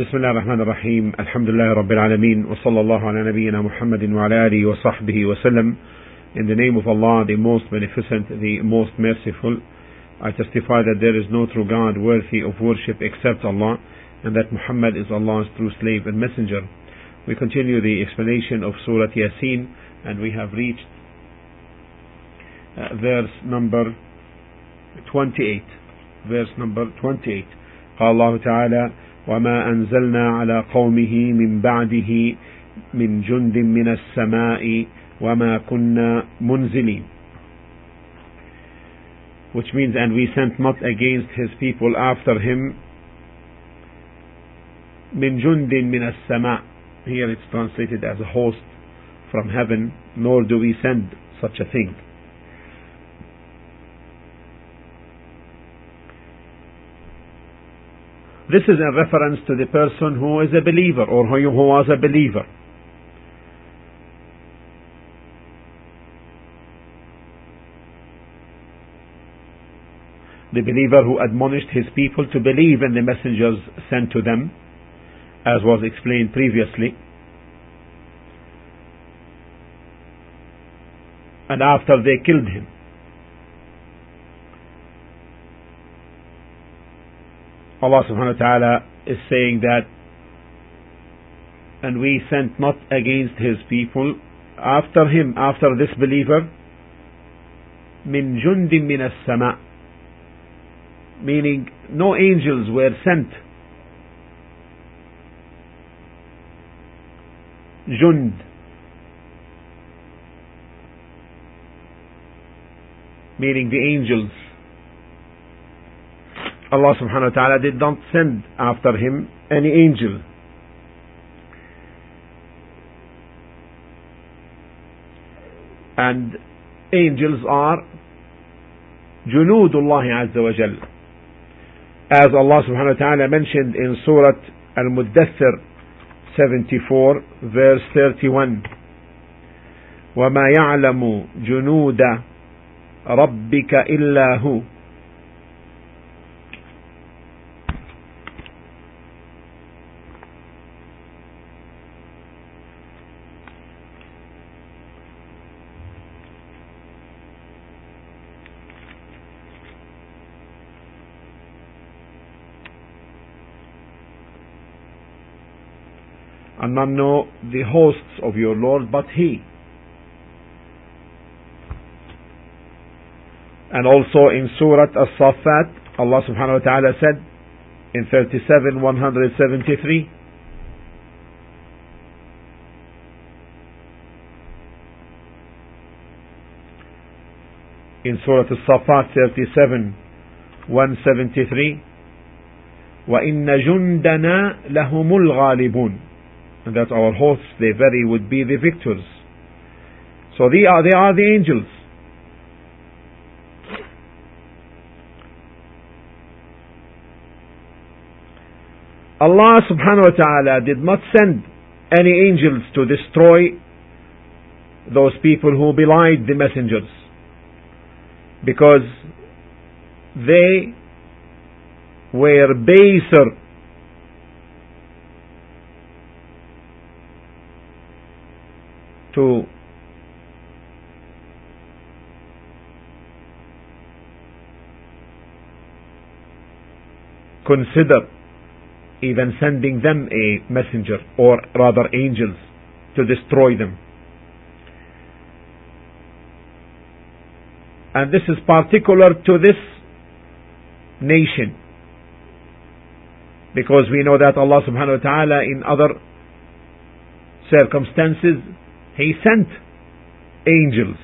بسم الله الرحمن الرحيم الحمد لله رب العالمين وصلى الله على نبينا محمد وعلى آله وصحبه وسلم In the name of Allah, the most beneficent, the most merciful, I testify that there is no true God worthy of worship except Allah, and that Muhammad is Allah's true slave and messenger. We continue the explanation of Surah Yasin, and we have reached uh, verse number 28. Verse number 28. قال الله تعالى وما أنزلنا على قومه من بعده من جند من السماء وما كنا منزلين which means and we sent not against his people after him من جند من السماء here it's translated as a host from heaven nor do we send such a thing This is in reference to the person who is a believer or who was a believer. The believer who admonished his people to believe in the messengers sent to them, as was explained previously. And after they killed him. Allah subhanahu wa ta'ala is saying that and we sent not against his people after him, after this believer, min jundin min as-sama, meaning no angels were sent. Jund, meaning the angels. Allah subhanahu wa ta'ala did not send after him any angel. And angels are junudullah azza wa jal. As Allah subhanahu wa ta'ala mentioned in Surah Al-Muddathir 74 verse 31 وما يعلم جنود ربك إلا هو know the hosts of your Lord but He. And also in Surah As-Saffat, Allah subhanahu wa ta'ala said in 37, 173, in Surah As-Saffat 37, 173, وَإِنَّ جُنْدَنَا لَهُمُ الْغَالِبُونَ and that our hosts, they very would be the victors. So they are, they are the angels. Allah subhanahu wa ta'ala did not send any angels to destroy those people who belied the messengers because they were baser to consider even sending them a messenger or rather angels to destroy them. And this is particular to this nation because we know that Allah subhanahu wa ta'ala in other circumstances he sent angels.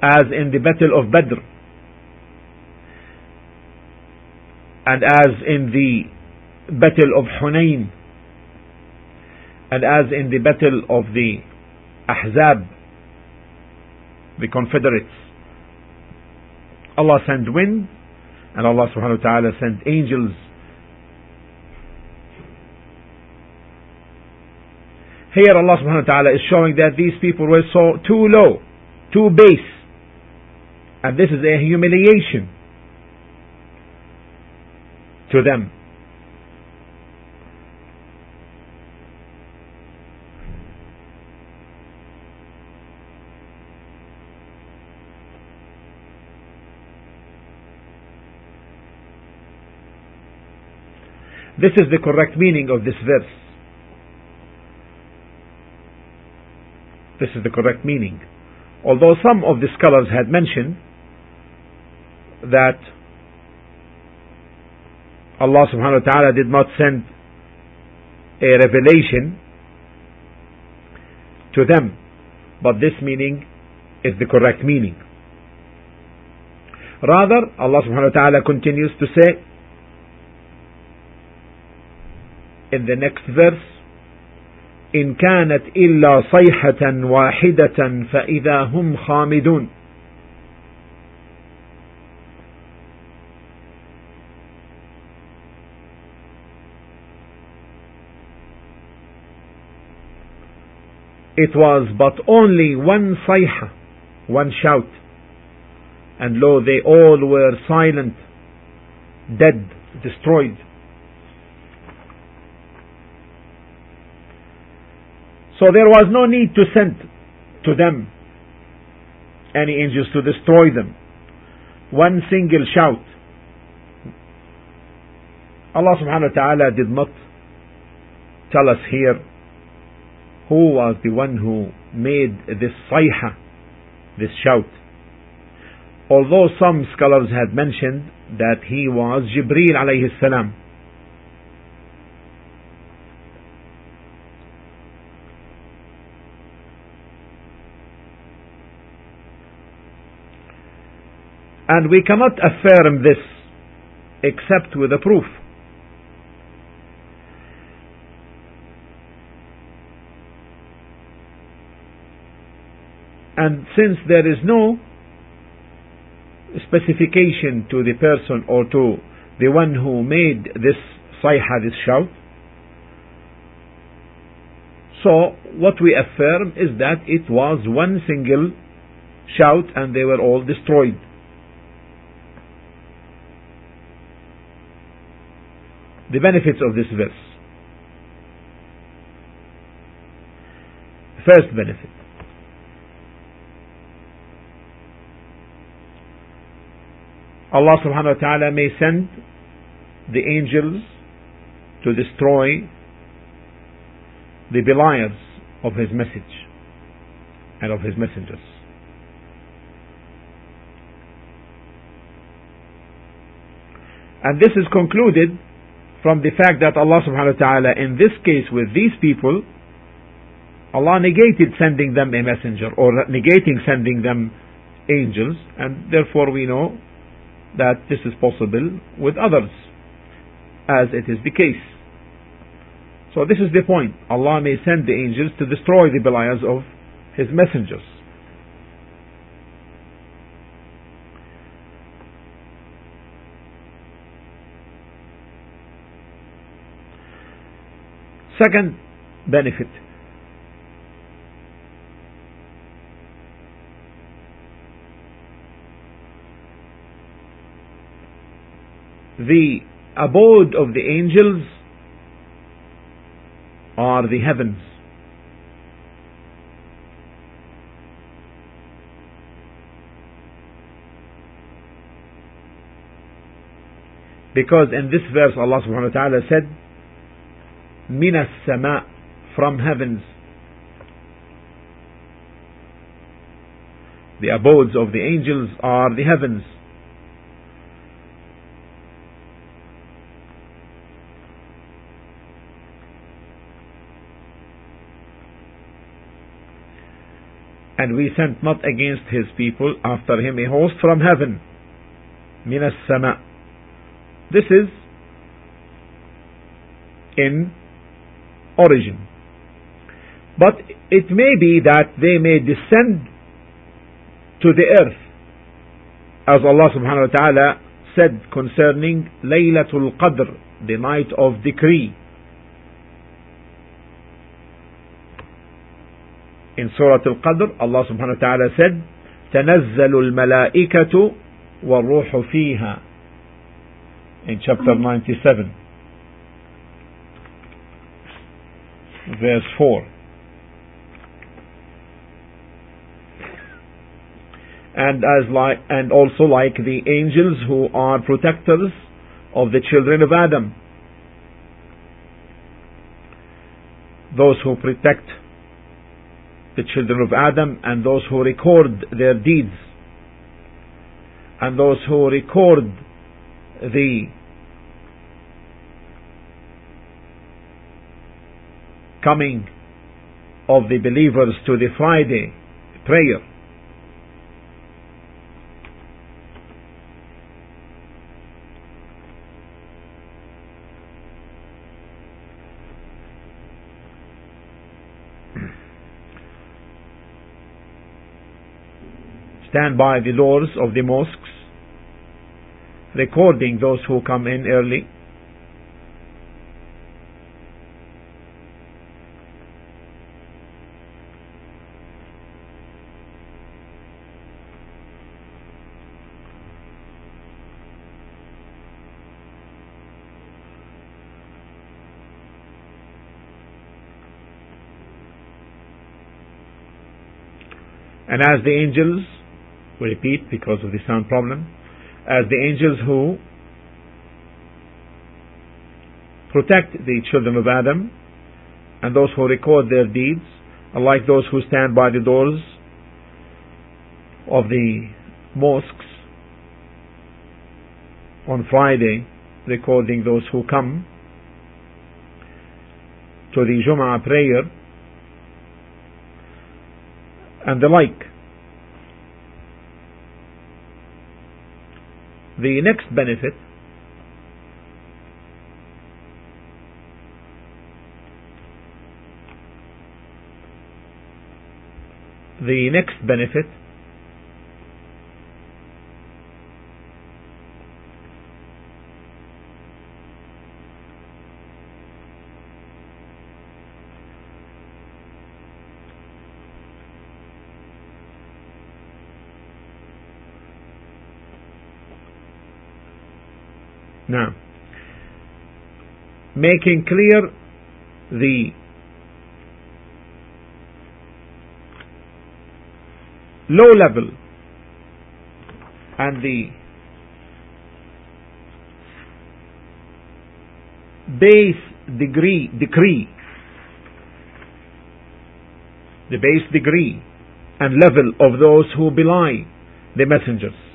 As in the Battle of Badr, and as in the Battle of Hunain, and as in the Battle of the Ahzab, the Confederates. Allah sent wind, and Allah subhanahu wa ta'ala sent angels Here Allah subhanahu wa ta'ala is showing that these people were so too low, too base. And this is a humiliation to them. This is the correct meaning of this verse. This is the correct meaning. Although some of the scholars had mentioned that Allah subhanahu wa ta'ala did not send a revelation to them, but this meaning is the correct meaning. Rather, Allah subhanahu wa ta'ala continues to say in the next verse, إن كانت إلا صيحة واحدة فإذا هم خامدون It was but only one sayha, one shout, and lo, they all were silent, dead, destroyed. So there was no need to send to them any angels to destroy them. One single shout. Allah subhanahu wa ta'ala did not tell us here who was the one who made this sayha, this shout. Although some scholars had mentioned that he was Jibreel alayhi salam. And we cannot affirm this except with a proof. And since there is no specification to the person or to the one who made this sayha, this shout, so what we affirm is that it was one single shout and they were all destroyed. The benefits of this verse. First benefit. Allah subhanahu wa ta'ala may send the angels to destroy the beliers of his message and of his messengers. And this is concluded from the fact that Allah subhanahu wa ta'ala in this case with these people Allah negated sending them a messenger or negating sending them angels and therefore we know that this is possible with others as it is the case. So this is the point. Allah may send the angels to destroy the beliers of his messengers Second benefit. The abode of the angels are the heavens. Because in this verse Allah subhanahu wa ta'ala said, من السماء from heavens the abodes of the angels are the heavens and we sent not against his people after him a host from heaven من السماء this is in origin. But it may be that they may descend to the earth, as Allah subhanahu wa ta'ala said concerning Laylatul Qadr, the night of decree. In Surah Al-Qadr, Allah subhanahu wa ta'ala said, تنزل الملائكة والروح فيها in chapter 97, verse 4. And as like, and also like the angels who are protectors of the children of Adam. Those who protect the children of Adam and those who record their deeds and those who record the coming of the believers to the Friday prayer. stand by the doors of the mosques, recording those who come in early. And as the angels we repeat because of the sound problem, as the angels who protect the children of Adam and those who record their deeds, unlike those who stand by the doors of the mosques on Friday, recording those who come to the Jum'ah prayer and the like. The next benefit the next benefit Now, making clear the low level and the base degree decree the base degree and level of those who belie the messengers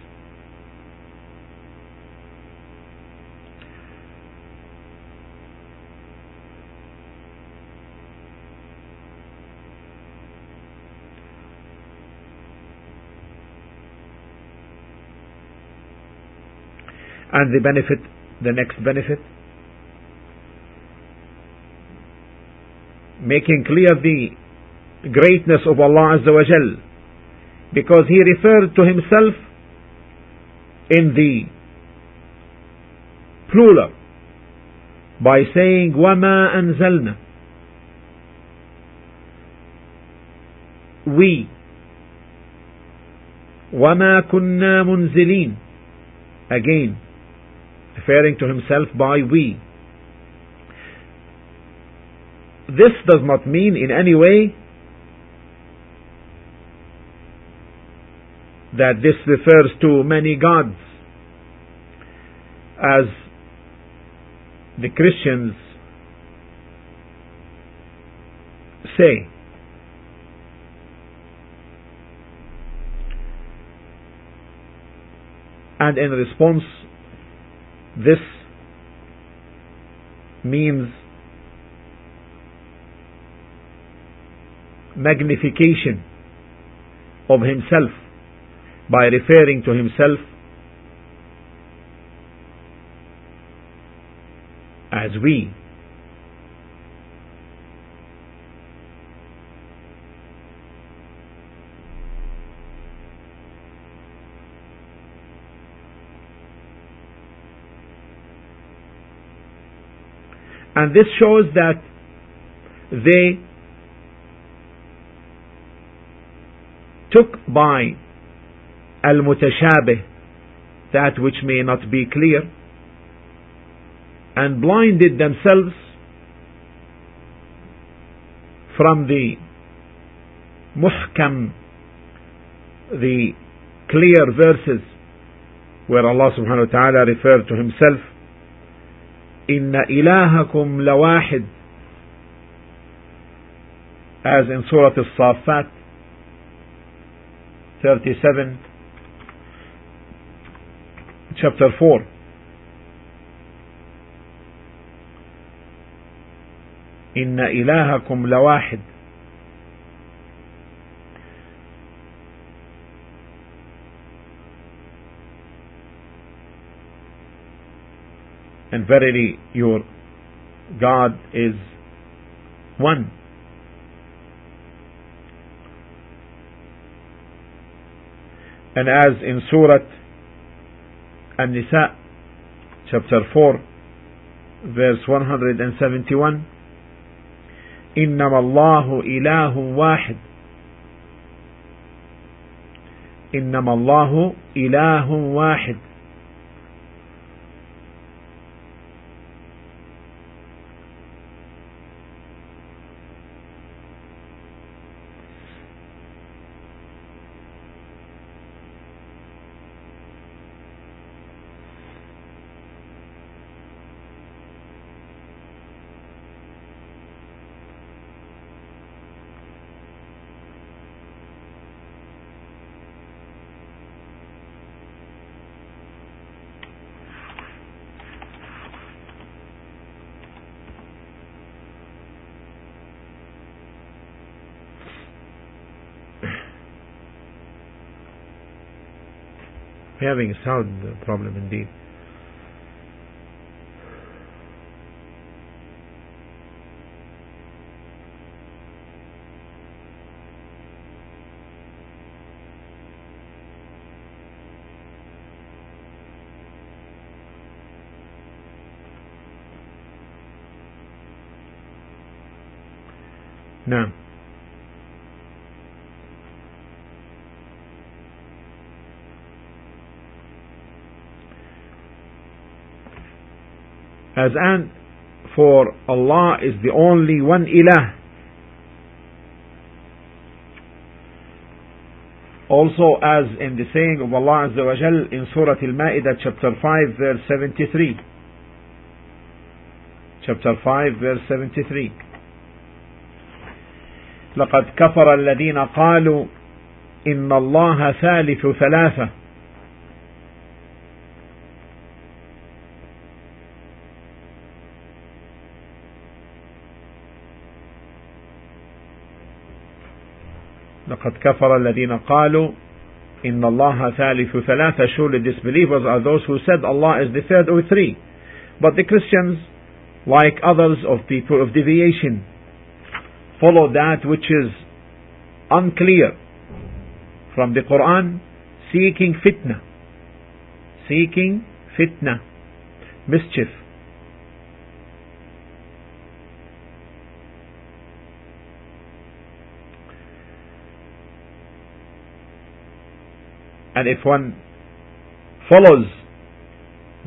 And the benefit, the next benefit, making clear the greatness of Allah Azza wa Jal, because He referred to Himself in the plural by saying وَمَا أَنزَلْنَا we وَمَا كُنَّا مُنزِلِينَ again referring to himself by we. This does not mean in any way that this refers to many gods, as the Christians say. And in response this means magnification of himself by referring to himself as we And this shows that they took by al-mutashabih, that which may not be clear, and blinded themselves from the muhkam, the clear verses where Allah subhanahu wa ta'ala referred to himself إن إلهكم لواحد. As in Surah Al-Safat 37 chapter 4 إن إلهكم لواحد. and verily your God is one. And as in Surah An-Nisa, chapter 4, verse 171, إنما الله إله واحد إنما الله إله واحد having sound problem indeed. As and for Allah is the only one ilah. Also as in the saying of Allah Azza wa Jal in Surah Al-Ma'idah chapter 5 verse 73. Chapter 5 verse 73. لقد كفر الذين قالوا إن الله ثالث ثلاثة لقد كفر الذين قالوا إن الله ثالث ثلاثة surely disbelievers are those who said Allah is the third or three but the Christians like others of people of deviation follow that which is unclear from the Quran seeking fitna seeking fitna mischief And if one follows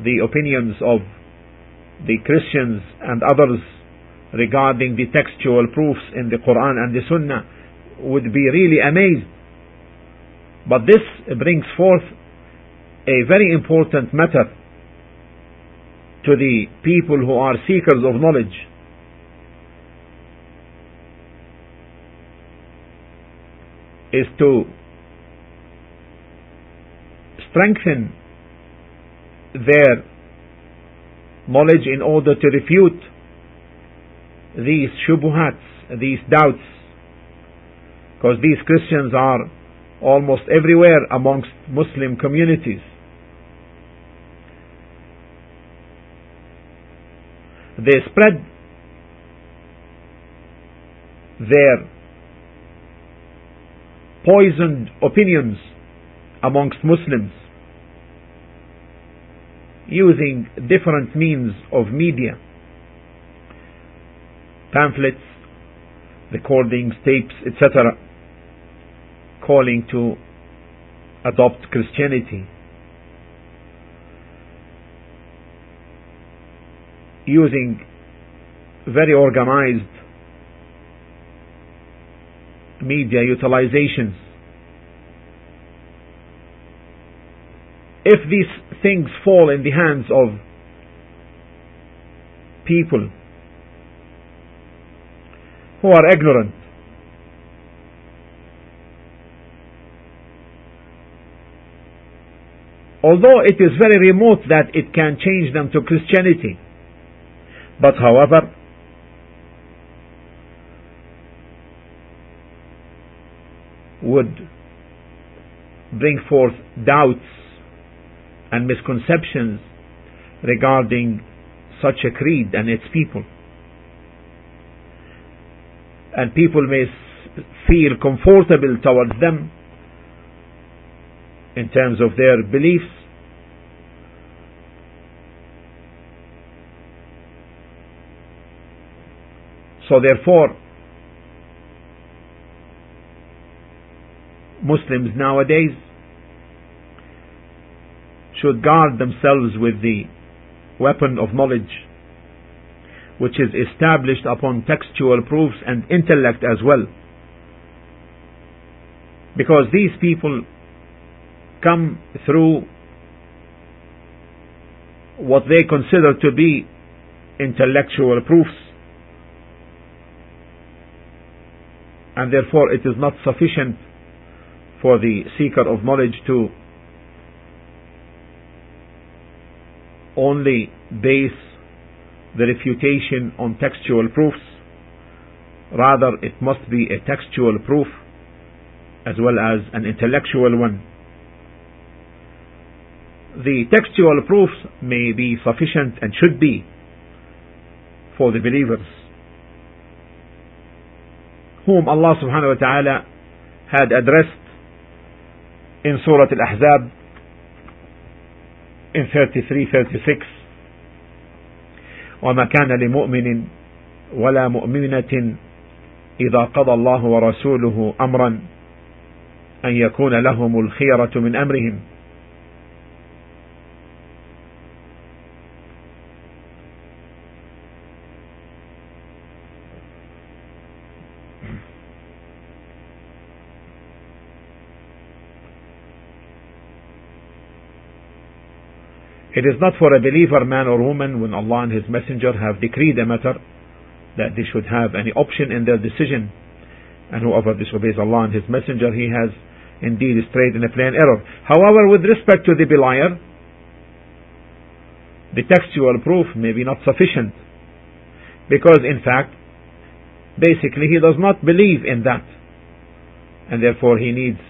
the opinions of the Christians and others regarding the textual proofs in the Quran and the Sunnah, would be really amazed. But this brings forth a very important matter to the people who are seekers of knowledge. Is to strengthen their knowledge in order to refute these shubuhats, these doubts. Because these Christians are almost everywhere amongst Muslim communities. They spread their poisoned opinions amongst Muslims using different means of media pamphlets, recordings, tapes, etc., calling to adopt Christianity. using very organized media utilizations. If these things fall in the hands of people who are ignorant, although it is very remote that it can change them to Christianity, but however, would bring forth doubts and misconceptions regarding such a creed and its people. And people may feel comfortable towards them in terms of their beliefs. So therefore, Muslims nowadays should guard themselves with the weapon of knowledge which is established upon textual proofs and intellect as well. Because these people come through what they consider to be intellectual proofs. And therefore it is not sufficient for the seeker of knowledge to only base the refutation on textual proofs. Rather, it must be a textual proof as well as an intellectual one. The textual proofs may be sufficient and should be for the believers whom Allah subhanahu wa ta'ala had addressed in Surah Al-Ahzab in 33-36 وما كان لمؤمن ولا مؤمنة إذا قضى الله ورسوله أمرا أن يكون لهم الخيرة من أمرهم. It is not for a believer, man or woman, when Allah and His Messenger have decreed a matter, that they should have any option in their decision. And whoever disobeys Allah and His Messenger, he has indeed strayed in a plain error. However, with respect to the belier, the textual proof may be not sufficient. Because in fact, basically he does not believe in that. And therefore he needs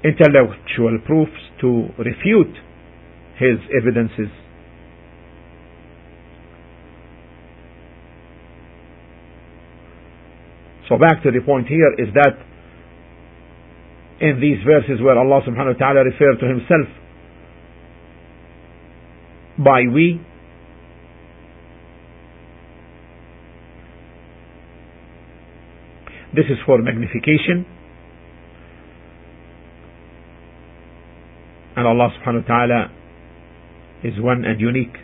intellectual proofs to refute his evidences. So back to the point here is that in these verses where Allah subhanahu wa ta'ala referred to himself by we, this is for magnification And Allah subhanahu wa ta'ala is one and unique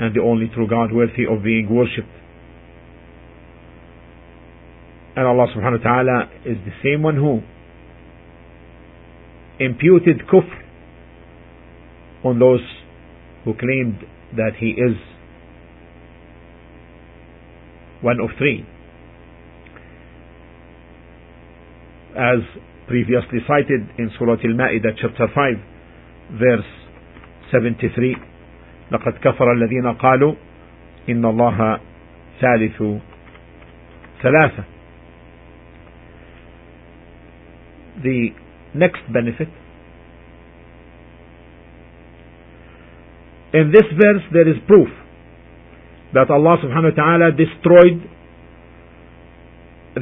and the only true God worthy of being worshipped. And Allah subhanahu wa ta'ala is the same one who imputed kufr on those who claimed that he is one of three. As previously cited in Surah Al-Ma'idah chapter 5 verse 73 لقد كفر الذين قالوا إن الله ثالث ثلاثة The next benefit In this verse there is proof that Allah subhanahu wa ta'ala destroyed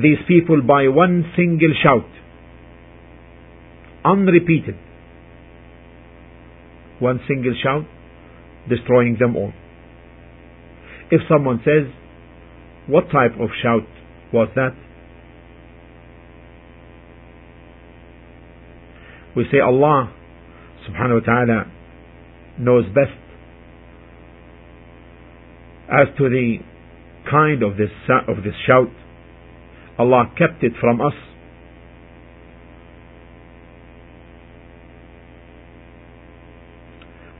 these people by one single shout unrepeated. One single shout, destroying them all. If someone says, what type of shout was that? We say Allah subhanahu wa ta'ala knows best As to the kind of this, of this shout, Allah kept it from us.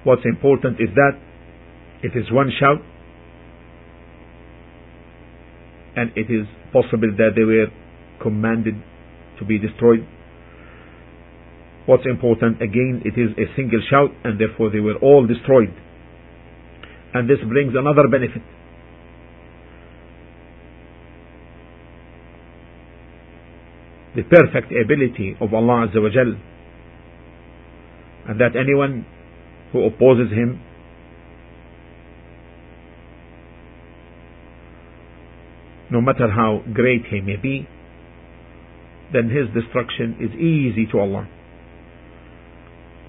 What's important is that it is one shout and it is possible that they were commanded to be destroyed. What's important again, it is a single shout and therefore they were all destroyed. And this brings another benefit. The perfect ability of Allah Azza wa Jal and that anyone who opposes him no matter how great he may be then his destruction is easy to Allah.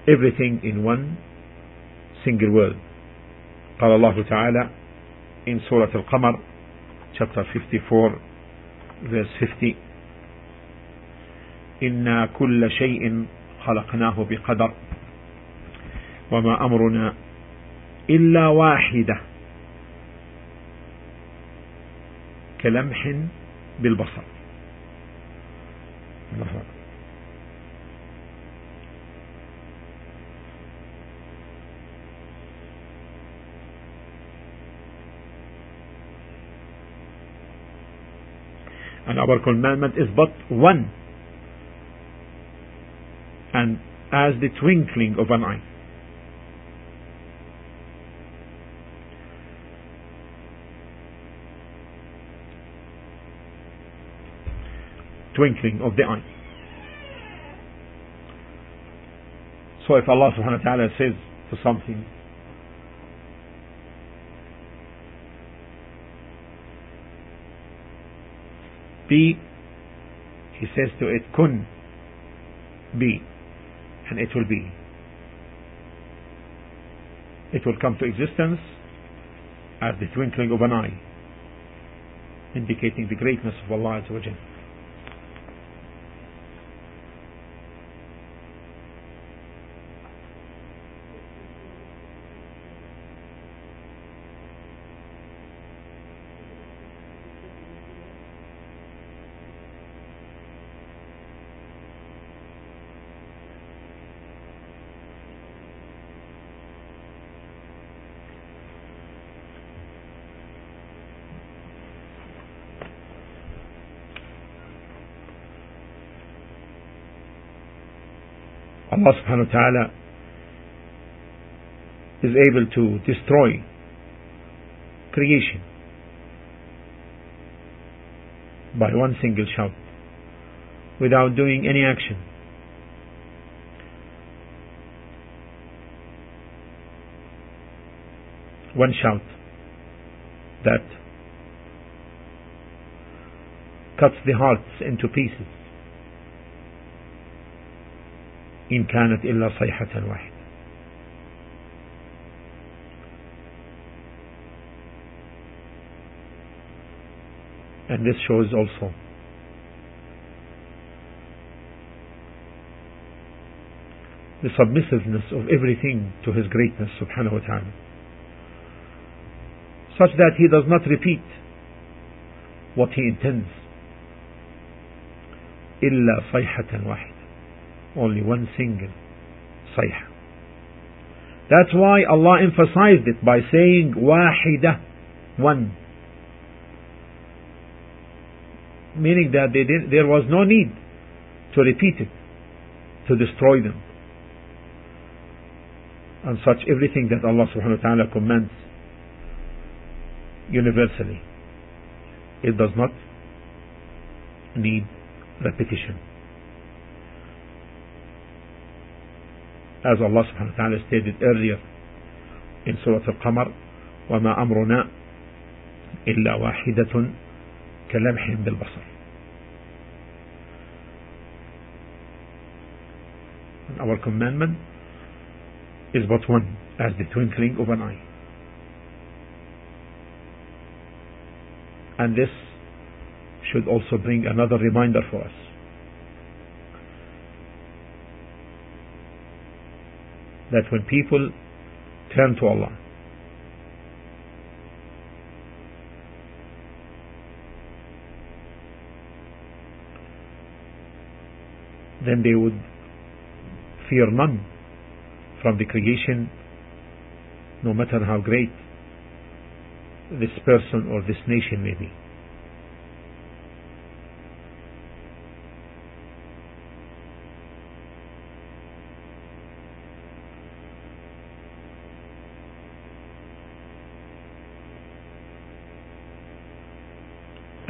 Everything in one single word. قال الله تعالى in Surah Al-Qamar chapter 54 verse 50 إنا كل شيء خلقناه بقدر وما أمرنا إلا واحدة كلمح بالبصر and our commandment is but one and as the twinkling of an eye twinkling of the eye. So if Allah subhanahu wa ta'ala says to something, be, he says to it, kun, be, and it will be. It will come to existence as the twinkling of an eye, indicating the greatness of Allah Jalla. Allah subhanahu wa ta'ala is able to destroy creation by one single shout without doing any action. One shout that cuts the hearts into pieces. إن كانت إلا صيحة واحدة and this shows also the submissiveness of everything to his greatness subhanahu wa ta'ala such that he does not repeat what he intends إلا صيحة واحدة only one single sayha. That's why Allah emphasized it by saying wahida, one. Meaning that there was no need to repeat it, to destroy them. And such everything that Allah subhanahu wa ta'ala commands universally. It does not need repetition. As Allah subhanahu wa ta'ala stated earlier in Surah Al-Qamar وما أمرنا إلا واحدة كلمح بالبصر Our commandment is but one as the twinkling of an eye. And this should also bring another reminder for us that when people turn to Allah, then they would fear none from the creation, no matter how great this person or this nation may be.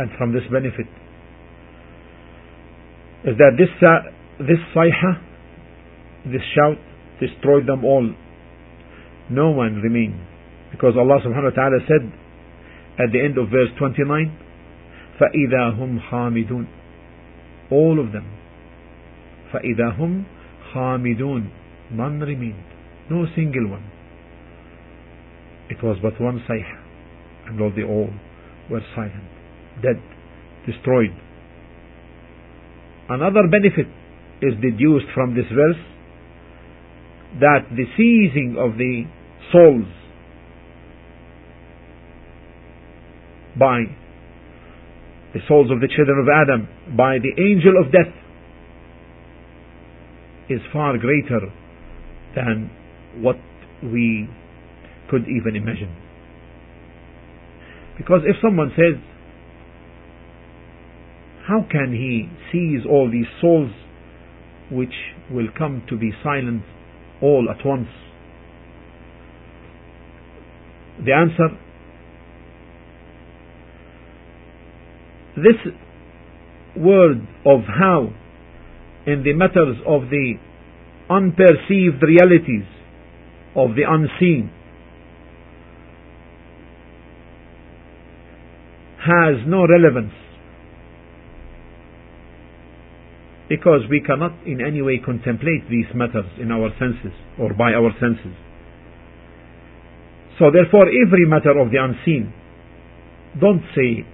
And from this benefit is that this uh, this sayha, this shout, destroyed them all. No one remained. Because Allah subhanahu wa ta'ala said at the end of verse 29, فَإِذَا هُمْ خَامِدُونَ All of them. فَإِذَا هُمْ خَامِدُونَ None remained. No single one. It was but one sayh. And all they all were silent, dead, destroyed. Another benefit is deduced from this verse that the seizing of the souls by the souls of the children of Adam by the angel of death is far greater than what we could even imagine. Because if someone says, How can he seize all these souls which will come to be silent all at once? The answer this word of how in the matters of the unperceived realities of the unseen has no relevance because we cannot in any way contemplate these matters in our senses or by our senses. So therefore every matter of the unseen, don't say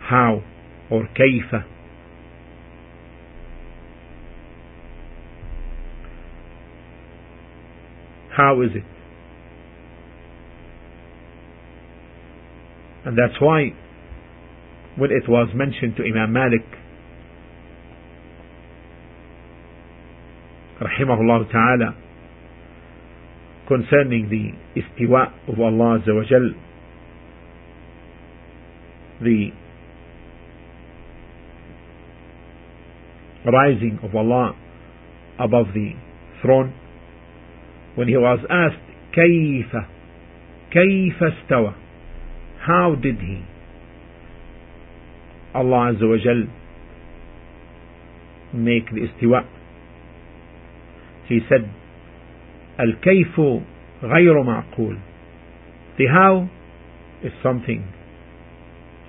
how or kaifa. How is it? And that's why when it was mentioned to Imam Malik rahimahullah ta'ala concerning the istiwa of Allah wa Jal, the rising of Allah above the throne, when he was asked, كيف كيف استوى How did he? Allah wa Jal make the istiwa he said الكيف غير معقول the how is something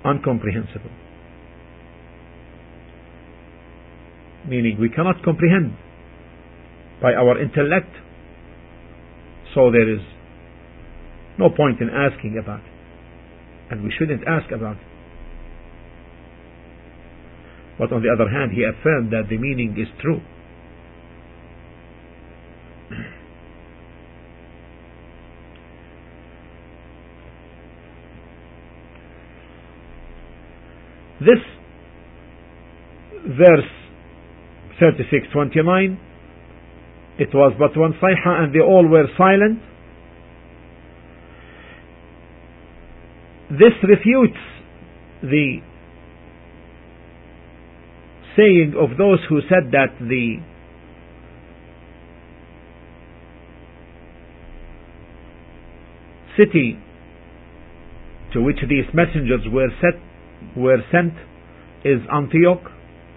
incomprehensible meaning we cannot comprehend by our intellect so there is no point in asking about it and we shouldn't ask about it but on the other hand he affirmed that the meaning is true This verse 36:29 it was but one sayha and they all were silent. This refutes the saying of those who said that the city to which these messengers were set were sent is Antioch.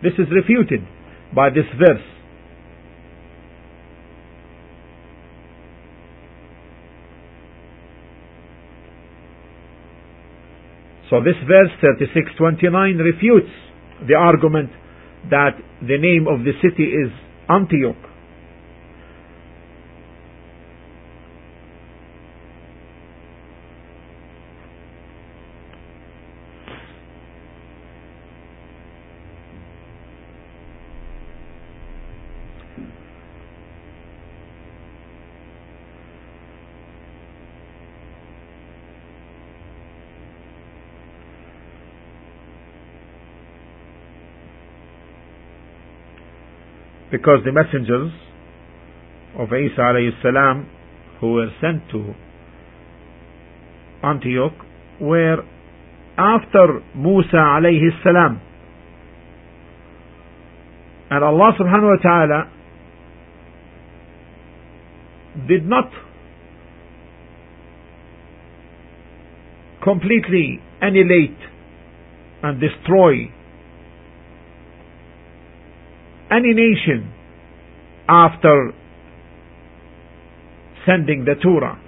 This is refuted by this verse. So this verse 36:29 refutes the argument that the name of the city is Antioch. Because the messengers of Isa alayhi salam who were sent to Antioch were after Musa alayhi salam. And Allah subhanahu wa ta'ala did not completely annihilate and destroy any nation after sending the Torah.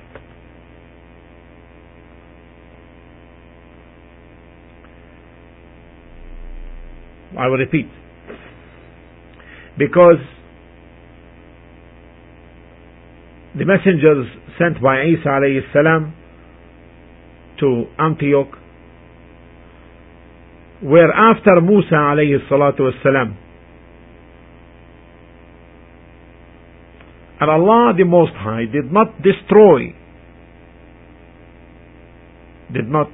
I will repeat. Because the messengers sent by Isa alayhi salam to Antioch were after Musa alayhi salatu wasalam. And Allah the Most High did not destroy, did not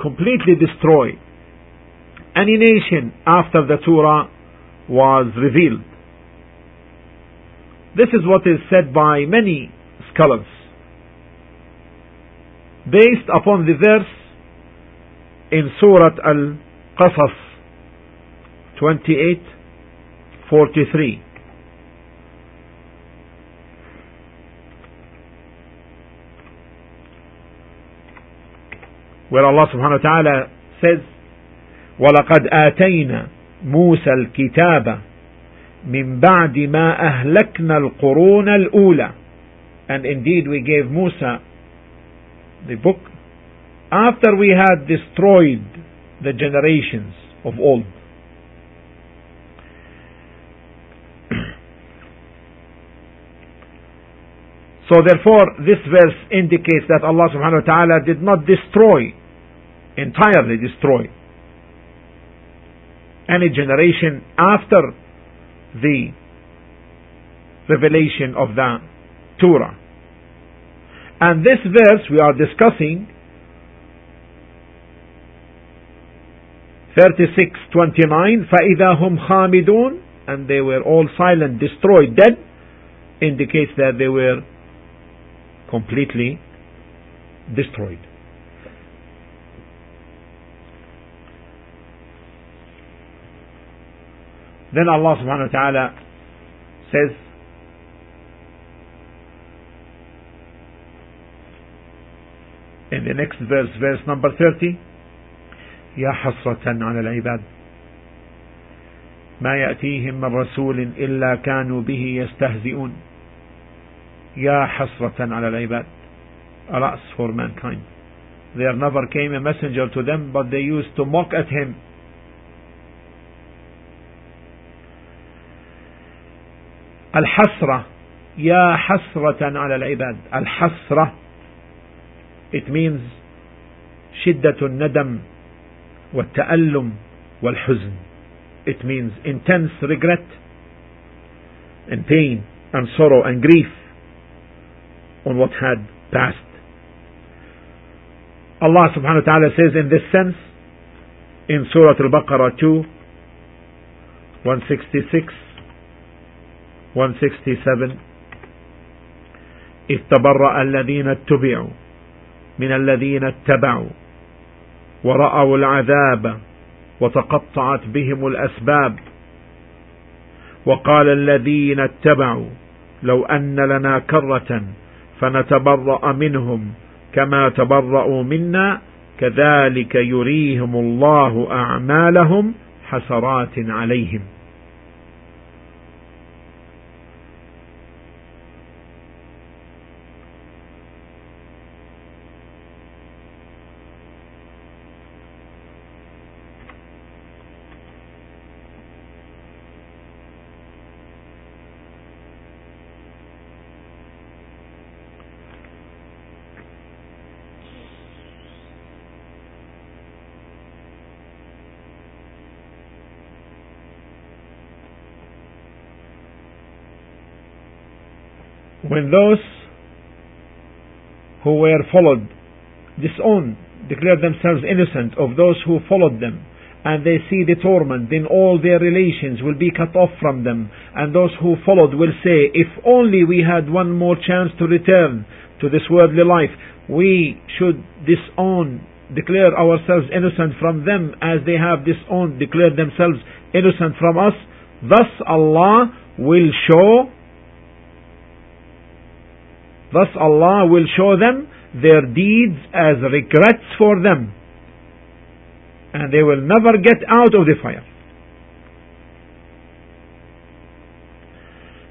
completely destroy any nation after the Torah was revealed. This is what is said by many scholars based upon the verse in Surah Al-Qasas 28 43 where Allah subhanahu wa ta'ala says ولقد آتينا موسى الكتاب من بعد ما أهلكنا القرون الأولى and indeed we gave Musa the book after we had destroyed the generations of old So therefore, this verse indicates that Allah subhanahu wa ta'ala did not destroy, entirely destroy, any generation after the revelation of the Torah. And this verse we are discussing 36:29 فإذا هم خامدون and they were all silent destroyed dead indicates that they were completely destroyed. Then Allah subhanahu wa ta'ala says, in the next verse, verse number 30, يا حسرة على العباد ما يأتيهم من رسول إلا كانوا به يستهزئون يا حسرة على العباد Alas for mankind. There never came a messenger to them, but they used to mock at him. الحسرة يا حسرة على العباد الحسرة it means شدة الندم والتألم والحزن it means intense regret and pain and sorrow and grief on what had passed. Allah subhanahu wa ta'ala says in this sense in Surah Al-Baqarah 2 166 167 إذ تبرأ الذين اتبعوا من الذين اتبعوا ورأوا العذاب وتقطعت بهم الأسباب وقال الذين اتبعوا لو أن لنا كرة فنتبرأ منهم كما تبرأوا منا كذلك يريهم الله أعمالهم حسرات عليهم. When those who were followed disowned, declared themselves innocent of those who followed them, and they see the torment, then all their relations will be cut off from them. And those who followed will say, if only we had one more chance to return to this worldly life, we should disown, declare ourselves innocent from them as they have disowned, declared themselves innocent from us. Thus Allah will show, thus Allah will show them their deeds as regrets for them and they will never get out of the fire.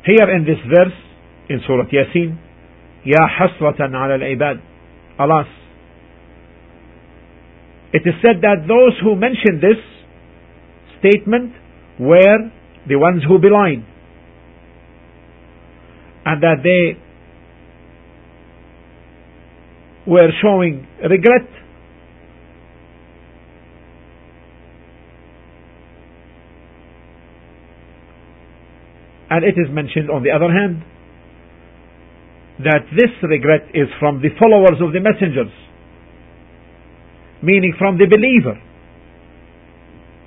Here in this verse, in Surah Yasin, Ya hasratan ala al-ibad, alas. It is said that those who mentioned this statement were the ones who belied. And that they were showing regret And it is mentioned on the other hand that this regret is from the followers of the messengers, meaning from the believer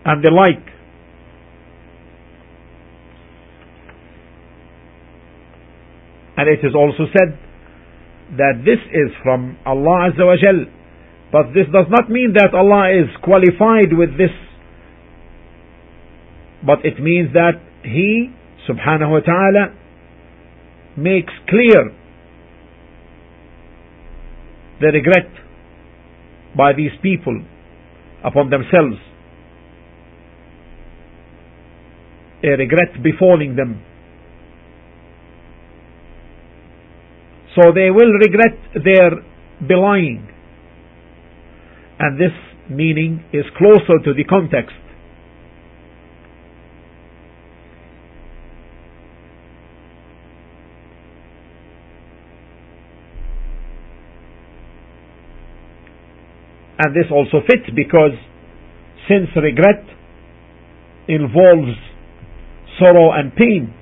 and the like. And it is also said that this is from Allah Azza wa Jal. But this does not mean that Allah is qualified with this. But it means that He subhanahu wa ta'ala makes clear the regret by these people upon themselves, a regret befalling them. So they will regret their belying. And this meaning is closer to the context And this also fits because since regret involves sorrow and pain,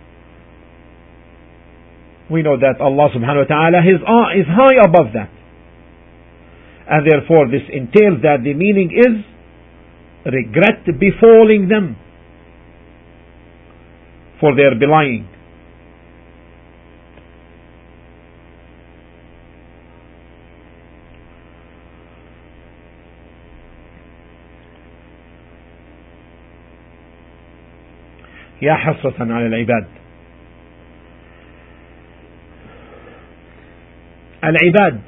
we know that Allah subhanahu wa ta'ala his, is high above that. And therefore this entails that the meaning is regret befalling them for their belying. يا حسرة على العباد العباد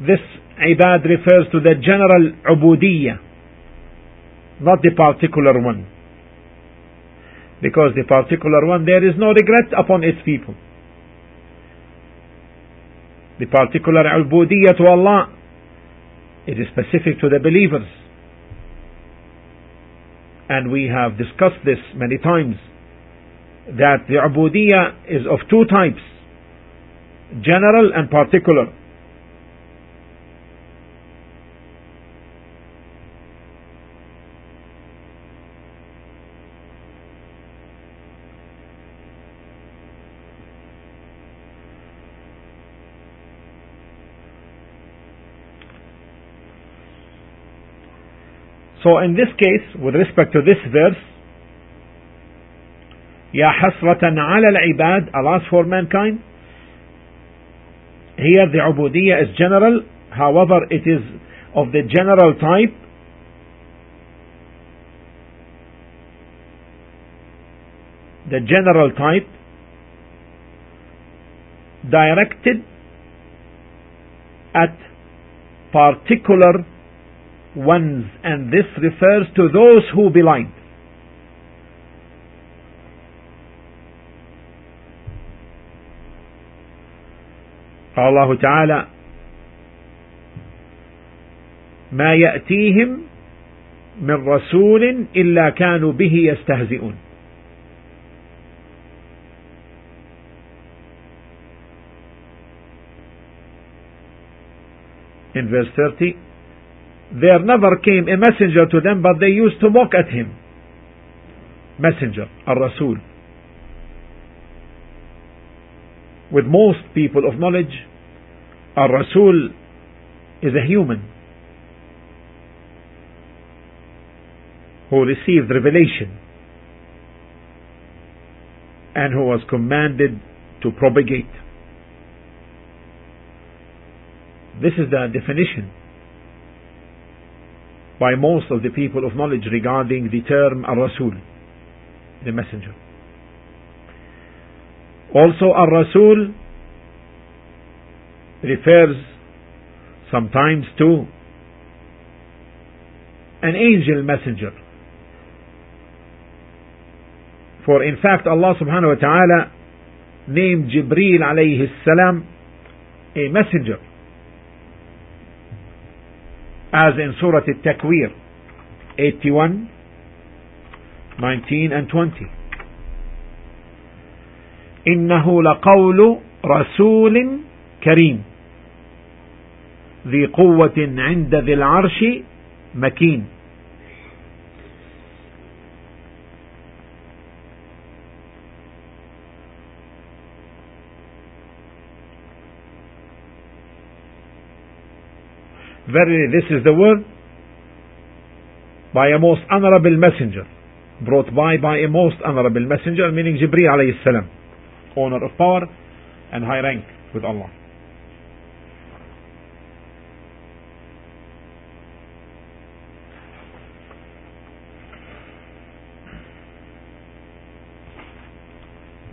This عباد refers to the general عبودية not the particular one because the particular one there is no regret upon its people the particular عبودية to Allah it is specific to the believers and we have discussed this many times, that the ubudiyah is of two types, general and particular. So in this case, with respect to this verse, يا حسرة على العباد, alas for mankind. Here the ubudiyah is general, however it is of the general type. The general type directed at particular ones, and this refers to those who belied. قال الله تعالى ما يأتيهم من رسول إلا كانوا به يستهزئون In verse 30 there never came a messenger to them, but they used to mock at him. Messenger, al-Rasul. With most people of knowledge, al-Rasul is a human who received revelation and who was commanded to propagate. This is the definition by most of the people of knowledge regarding the term Ar-Rasul, the messenger. Also Ar-Rasul refers sometimes to an angel messenger. For in fact Allah subhanahu wa ta'ala named Jibreel alayhi salam a messenger as in Surah Al-Takwir 81 19 and 20 إنه لقول رسول كريم ذي قوة عند ذي العرش مكين Verily this is the word by a most honorable messenger brought by by a most honorable messenger meaning Jibreel alayhi salam owner of power and high rank with Allah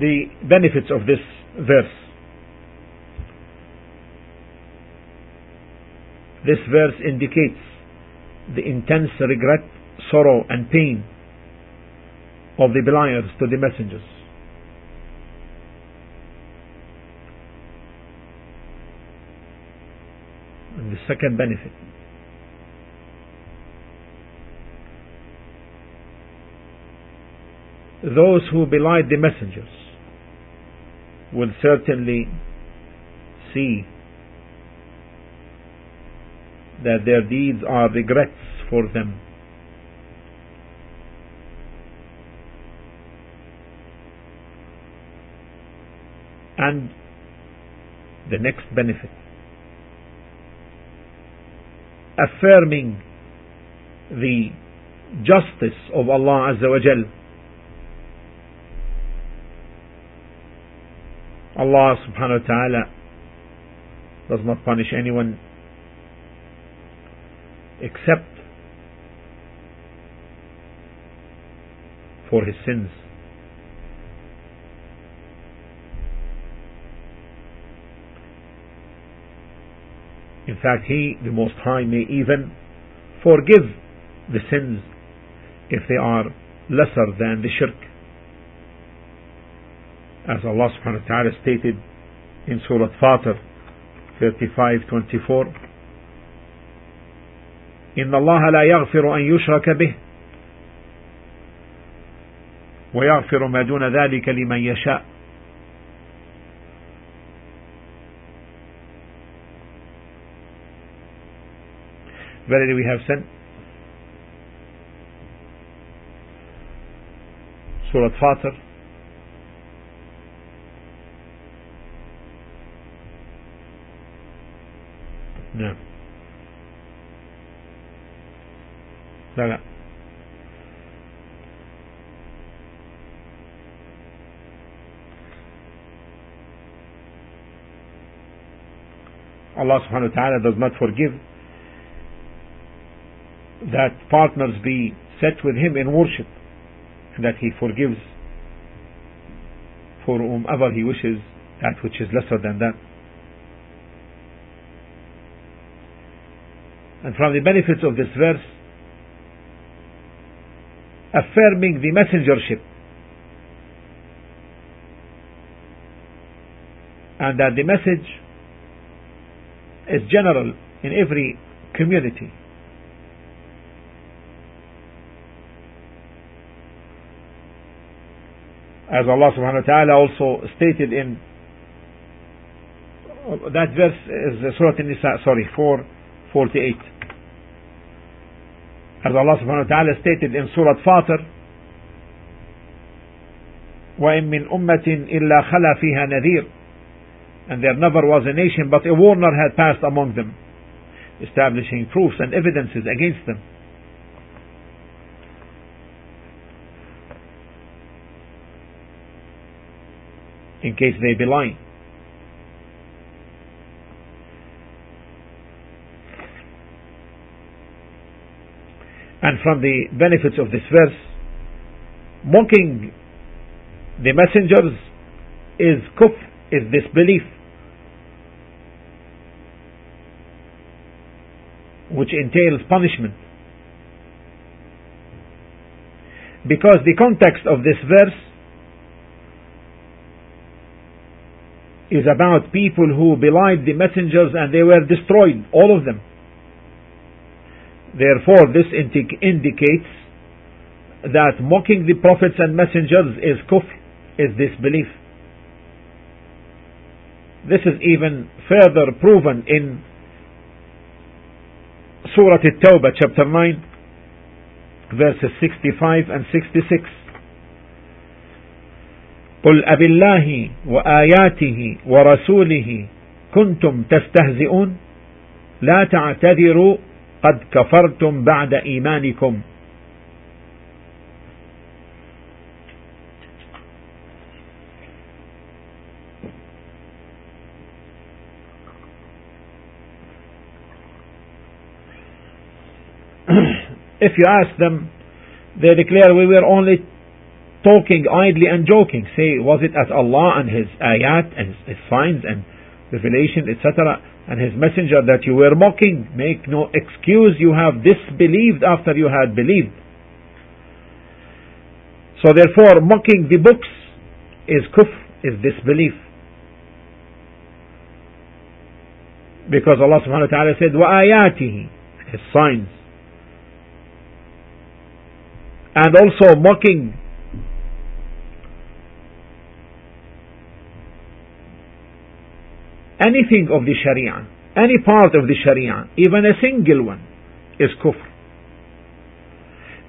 the benefits of this verse This verse indicates the intense regret, sorrow and pain of the beliers to the messengers. The second benefit those who belied the messengers will certainly see that their deeds are regrets for them. And the next benefit affirming the justice of Allah Azza wa Jal. Allah subhanahu wa ta'ala does not punish anyone except for his sins. In fact, He, the Most High, may even forgive the sins if they are lesser than the shirk. As Allah subhanahu wa ta'ala stated in Surah Fatir 35-24 إن الله لا يغفر أن يشرك به ويغفر ما دون ذلك لمن يشاء Verily we have sent Surah Fatir نعم لا لا Allah subhanahu wa ta'ala does not forgive that partners be set with Him in worship and that He forgives for whomever He wishes that which is lesser than that. And from the benefits of this verse affirming the messengership and that the message is general in every community. As Allah subhanahu wa ta'ala also stated in that verse is Surah An-Nisa, sorry, 448. As Allah subhanahu wa ta'ala stated in Surah Fatir, وَإِن مِّنْ أُمَّةٍ إِلَّا خَلَى فِيهَا نَذِيرٌ And there never was a nation but a warner had passed among them. establishing proofs and evidences against them. In case they belie. And from the benefits of this verse, mocking the messengers is kufr, is disbelief. Which entails punishment. Because the context of this verse is about people who belied the messengers and they were destroyed, all of them. Therefore, this indicates that mocking the prophets and messengers is kufr, is disbelief. This is even further proven in Surah At-Tawbah chapter 9 verses 65 and 66 قل أب الله وآياته ورسوله كنتم تستهزئون؟ لا تعتذروا قد كفرتم بعد إيمانكم. If you ask them, they declare we were only talking idly and joking. Say, was it as Allah and His ayat and His signs and revelation, etc., and His messenger that you were mocking? Make no excuse. You have disbelieved after you had believed. So therefore, mocking the books is kufr, is disbelief. Because Allah subhanahu wa ta'ala said, وَآيَاتِهِ His signs. And also mocking anything of the Sharia, any part of the Sharia, even a single one, is kufr.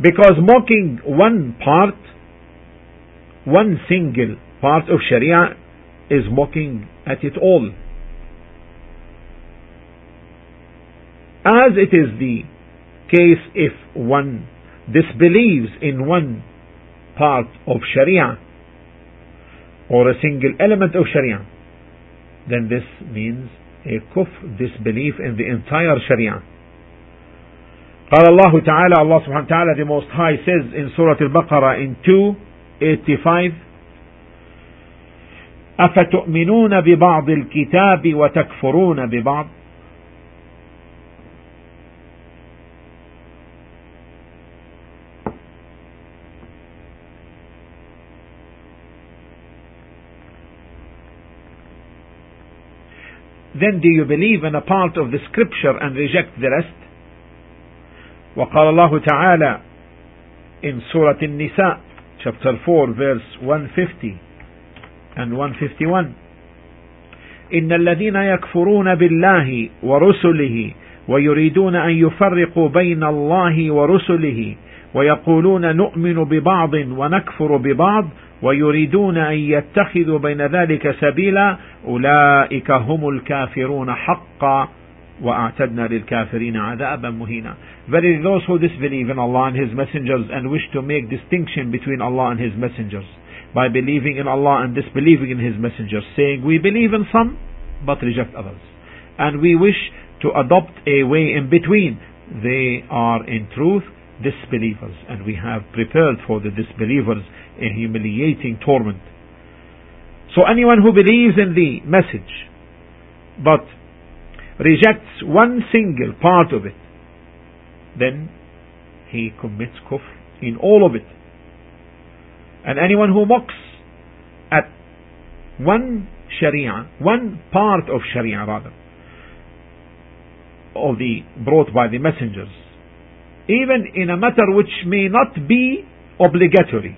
Because mocking one part, one single part of Sharia, is mocking at it all. As it is the case if one disbelieves in one part of Sharia or a single element of Sharia, then this means a kufr, disbelief in the entire Sharia. قال الله تعالى Allah subhanahu wa ta'ala the Most High says in Surah Al-Baqarah in 285 أفتؤمنون ببعض الكتاب وتكفرون ببعض then do you believe in a part of the scripture and reject the rest? وقال الله تعالى in Surah An-Nisa chapter 4 verse 150 and 151 إن الذين يكفرون بالله ورسله ويريدون أن يفرقوا بين الله ورسله ويقولون نؤمن ببعض ونكفر ببعض ويريدون أن يتخذوا بين ذلك سبيلا أولئك هم الكافرون حقا وأعتدنا للكافرين عذابا مهينا Verily those who disbelieve in Allah and His messengers and wish to make distinction between Allah and His messengers by believing in Allah and disbelieving in His messengers saying we believe in some but reject others and we wish to adopt a way in between they are in truth disbelievers and we have prepared for the disbelievers a humiliating torment. So anyone who believes in the message but rejects one single part of it, then he commits kufr in all of it. And anyone who mocks at one sharia, one part of sharia rather, of the brought by the messengers, even in a matter which may not be obligatory,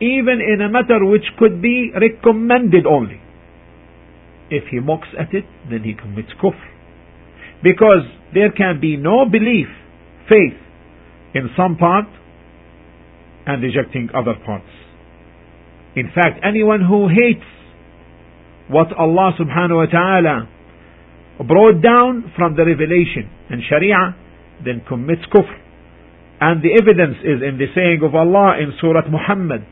even in a matter which could be recommended only. If he mocks at it, then he commits kufr. Because there can be no belief, faith in some part and rejecting other parts. In fact, anyone who hates what Allah subhanahu wa ta'ala brought down from the revelation and Sharia, then commits kufr. And the evidence is in the saying of Allah in Surah Muhammad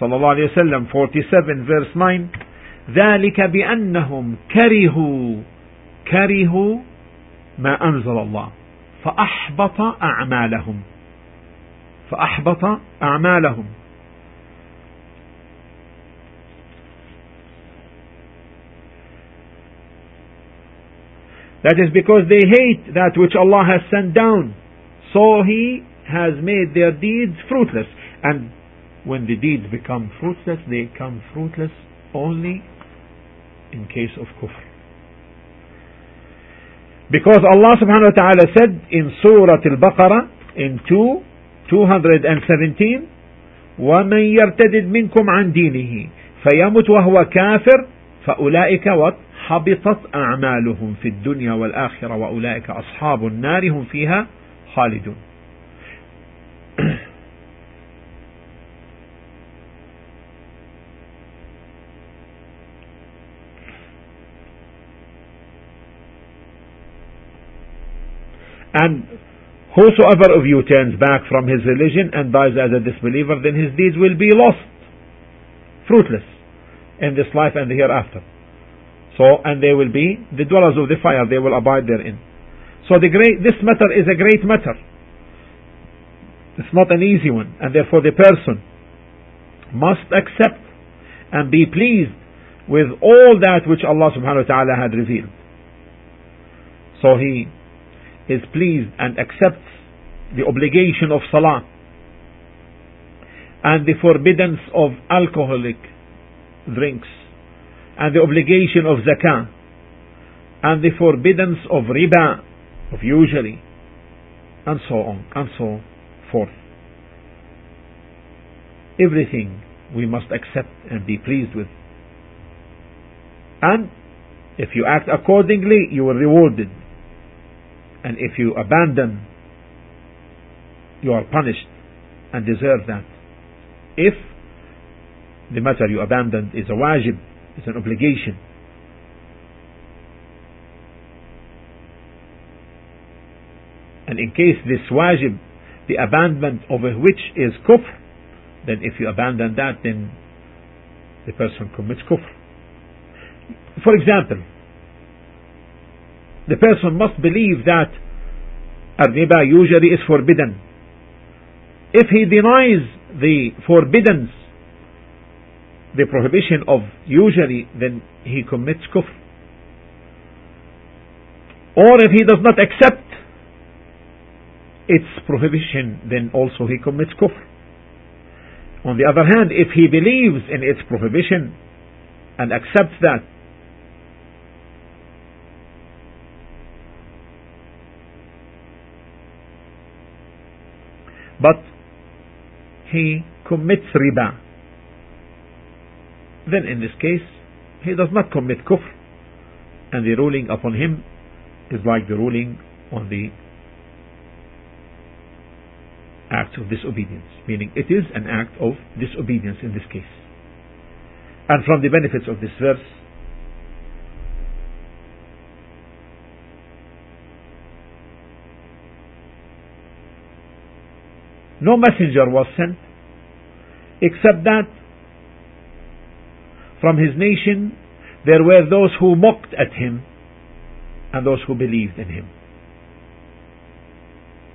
صلى الله عليه وسلم 47 verse 9 ذلك بأنهم كرهوا كرهوا ما أنزل الله فأحبط أعمالهم فأحبط أعمالهم That is because they hate that which Allah has sent down. So He has made their deeds fruitless. And when the deeds become fruitless, they become fruitless only in case of kufr. Because Allah subhanahu wa ta'ala said in Surah Al-Baqarah in 2, 217, وَمَنْ يَرْتَدِدْ مِنْكُمْ عَنْ دِينِهِ فَيَمُتْ وَهُوَ كَافِرٌ فَأُولَئِكَ what? حبطت أعمالهم في الدنيا والآخرة وأولئك أصحاب النار هم فيها خالدون And whosoever of you turns back from his religion and dies as a disbeliever, then his deeds will be lost, fruitless, in this life and the hereafter. So, and they will be the dwellers of the fire, they will abide therein. So the great, this matter is a great matter. It's not an easy one, and therefore the person must accept and be pleased with all that which Allah subhanahu wa ta'ala had revealed. So he is pleased and accepts the obligation of salah and the forbiddance of alcoholic drinks and the obligation of zakah and the forbiddance of riba of usury and so on and so forth. Everything we must accept and be pleased with. And if you act accordingly you are rewarded. And if you abandon, you are punished and deserve that. If the matter you abandoned is a wajib, is an obligation, and in case this wajib, the abandonment of which is kufr, then if you abandon that, then the person commits kufr. For example, the person must believe that riba usury is forbidden. If he denies the forbiddance, the prohibition of usury, then he commits kufr. Or if he does not accept its prohibition, then also he commits kufr. On the other hand, if he believes in its prohibition and accepts that, but he commits riba, then in this case he does not commit kufr, and the ruling upon him is like the ruling on the act of disobedience, meaning it is an act of disobedience in this case. And from the benefits of this verse, No messenger was sent except that from his nation there were those who mocked at him and those who believed in him.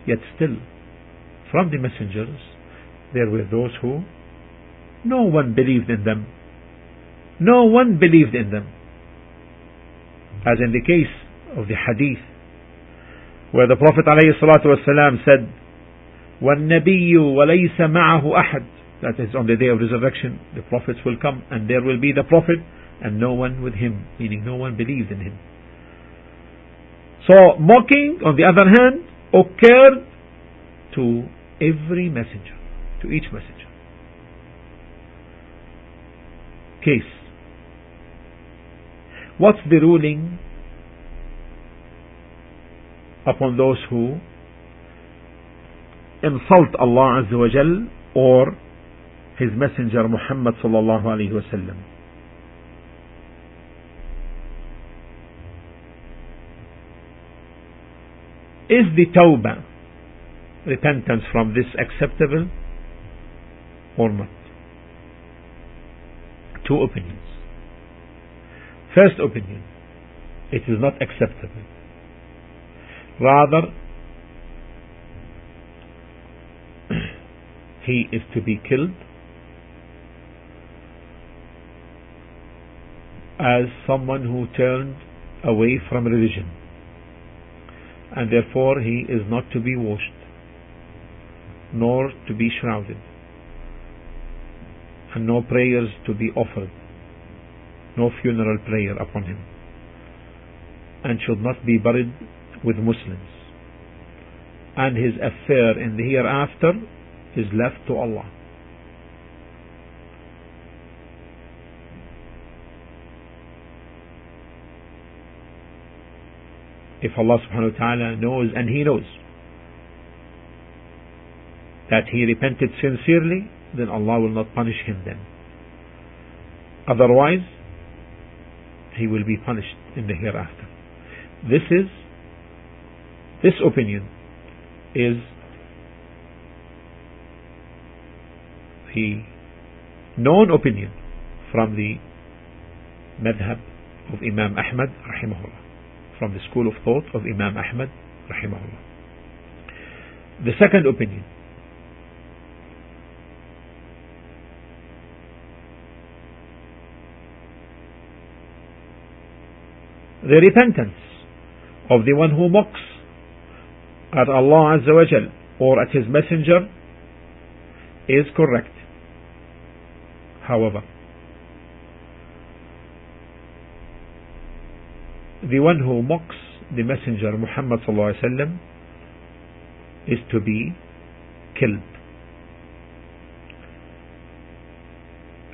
Yet still, from the messengers, there were those who no one believed in them. No one believed in them. As in the case of the hadith, where the Prophet ﷺ said, والنبي وليس معه أحد that is on the day of resurrection the prophets will come and there will be the prophet and no one with him meaning no one believed in him. So mocking on the other hand occurred to every messenger to each messenger. Case. What's the ruling upon those who insult Allah Azza wa Jal or His Messenger Muhammad sallallahu alayhi wa sallam. is the tawbah repentance from this acceptable or not? Two opinions. First opinion it is not acceptable. Rather he is to be killed as someone who turned away from religion. And therefore he is not to be washed nor to be shrouded and no prayers to be offered no funeral prayer upon him and should not be buried with Muslims. And his affair in the hereafter is left to Allah if Allah subhanahu wa ta'ala knows and He knows that he repented sincerely, then Allah will not punish him then. Otherwise, he will be punished in the hereafter. This is, this opinion is the known opinion from the madhab of Imam Ahmad rahimahullah from the school of thought of Imam Ahmad rahimahullah. The second opinion the repentance of the one who mocks at Allah Azza wa Jal or at His Messenger is correct. However, the one who mocks the messenger Muhammad is to be killed.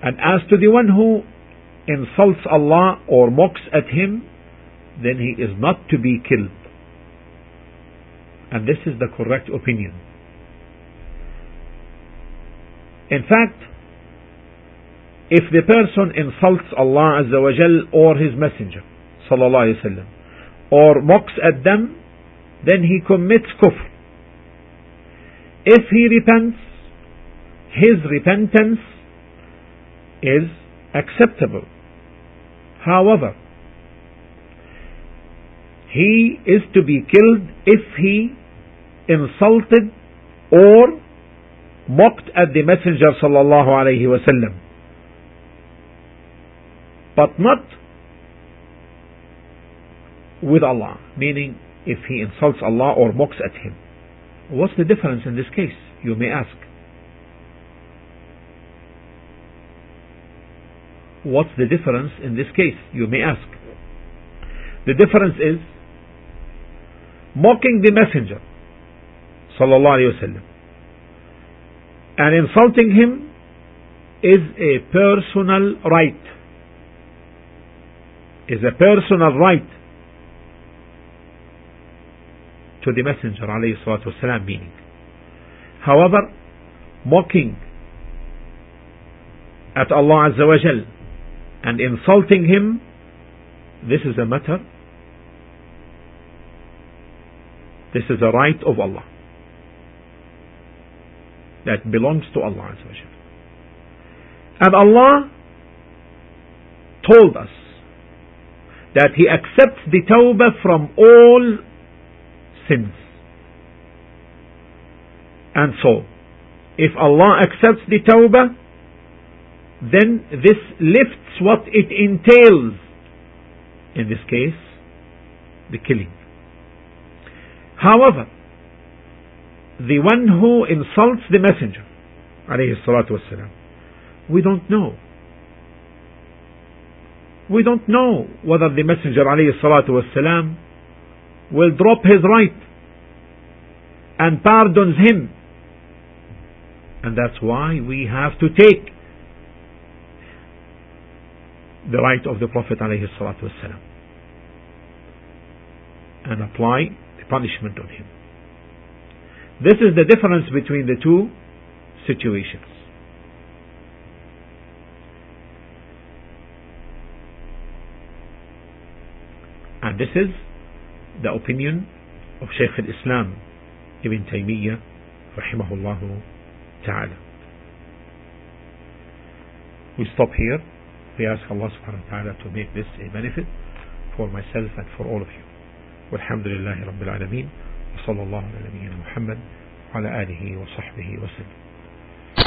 And as to the one who insults Allah or mocks at him, then he is not to be killed. And this is the correct opinion. In fact, if the person insults Allah Azza wa or His Messenger, sallallahu alaihi wasallam, or mocks at them, then he commits kufr. If he repents, his repentance is acceptable. However, he is to be killed if he insulted or mocked at the Messenger sallallahu alaihi wasallam. But not with Allah, meaning if he insults Allah or mocks at him. What's the difference in this case? You may ask. What's the difference in this case? You may ask. The difference is mocking the messenger wasallam and insulting him is a personal right is a personal right to the messenger salatu meaning. However mocking at Allah azza wa jal and insulting him this is a matter This is a right of Allah that belongs to Allah And Allah told us that He accepts the tawbah from all sins. And so, if Allah accepts the tawbah, then this lifts what it entails. In this case, the killing. However, the one who insults the messenger, alayhi salatu wasalam, we don't know. We don't know whether the messenger, alayhi salatu wasalam, will drop his right and pardons him. And that's why we have to take the right of the Prophet wasalam and apply the punishment on him. This is the difference between the two situations. And this is the opinion of Shaykh al-Islam Ibn Taymiyyah rahimahullah ta'ala. We stop here. We ask Allah subhanahu wa ta'ala to make this a benefit for myself and for all of you. والحمد لله رب العالمين وصلى الله على نبينا محمد وعلى آله وصحبه وسلم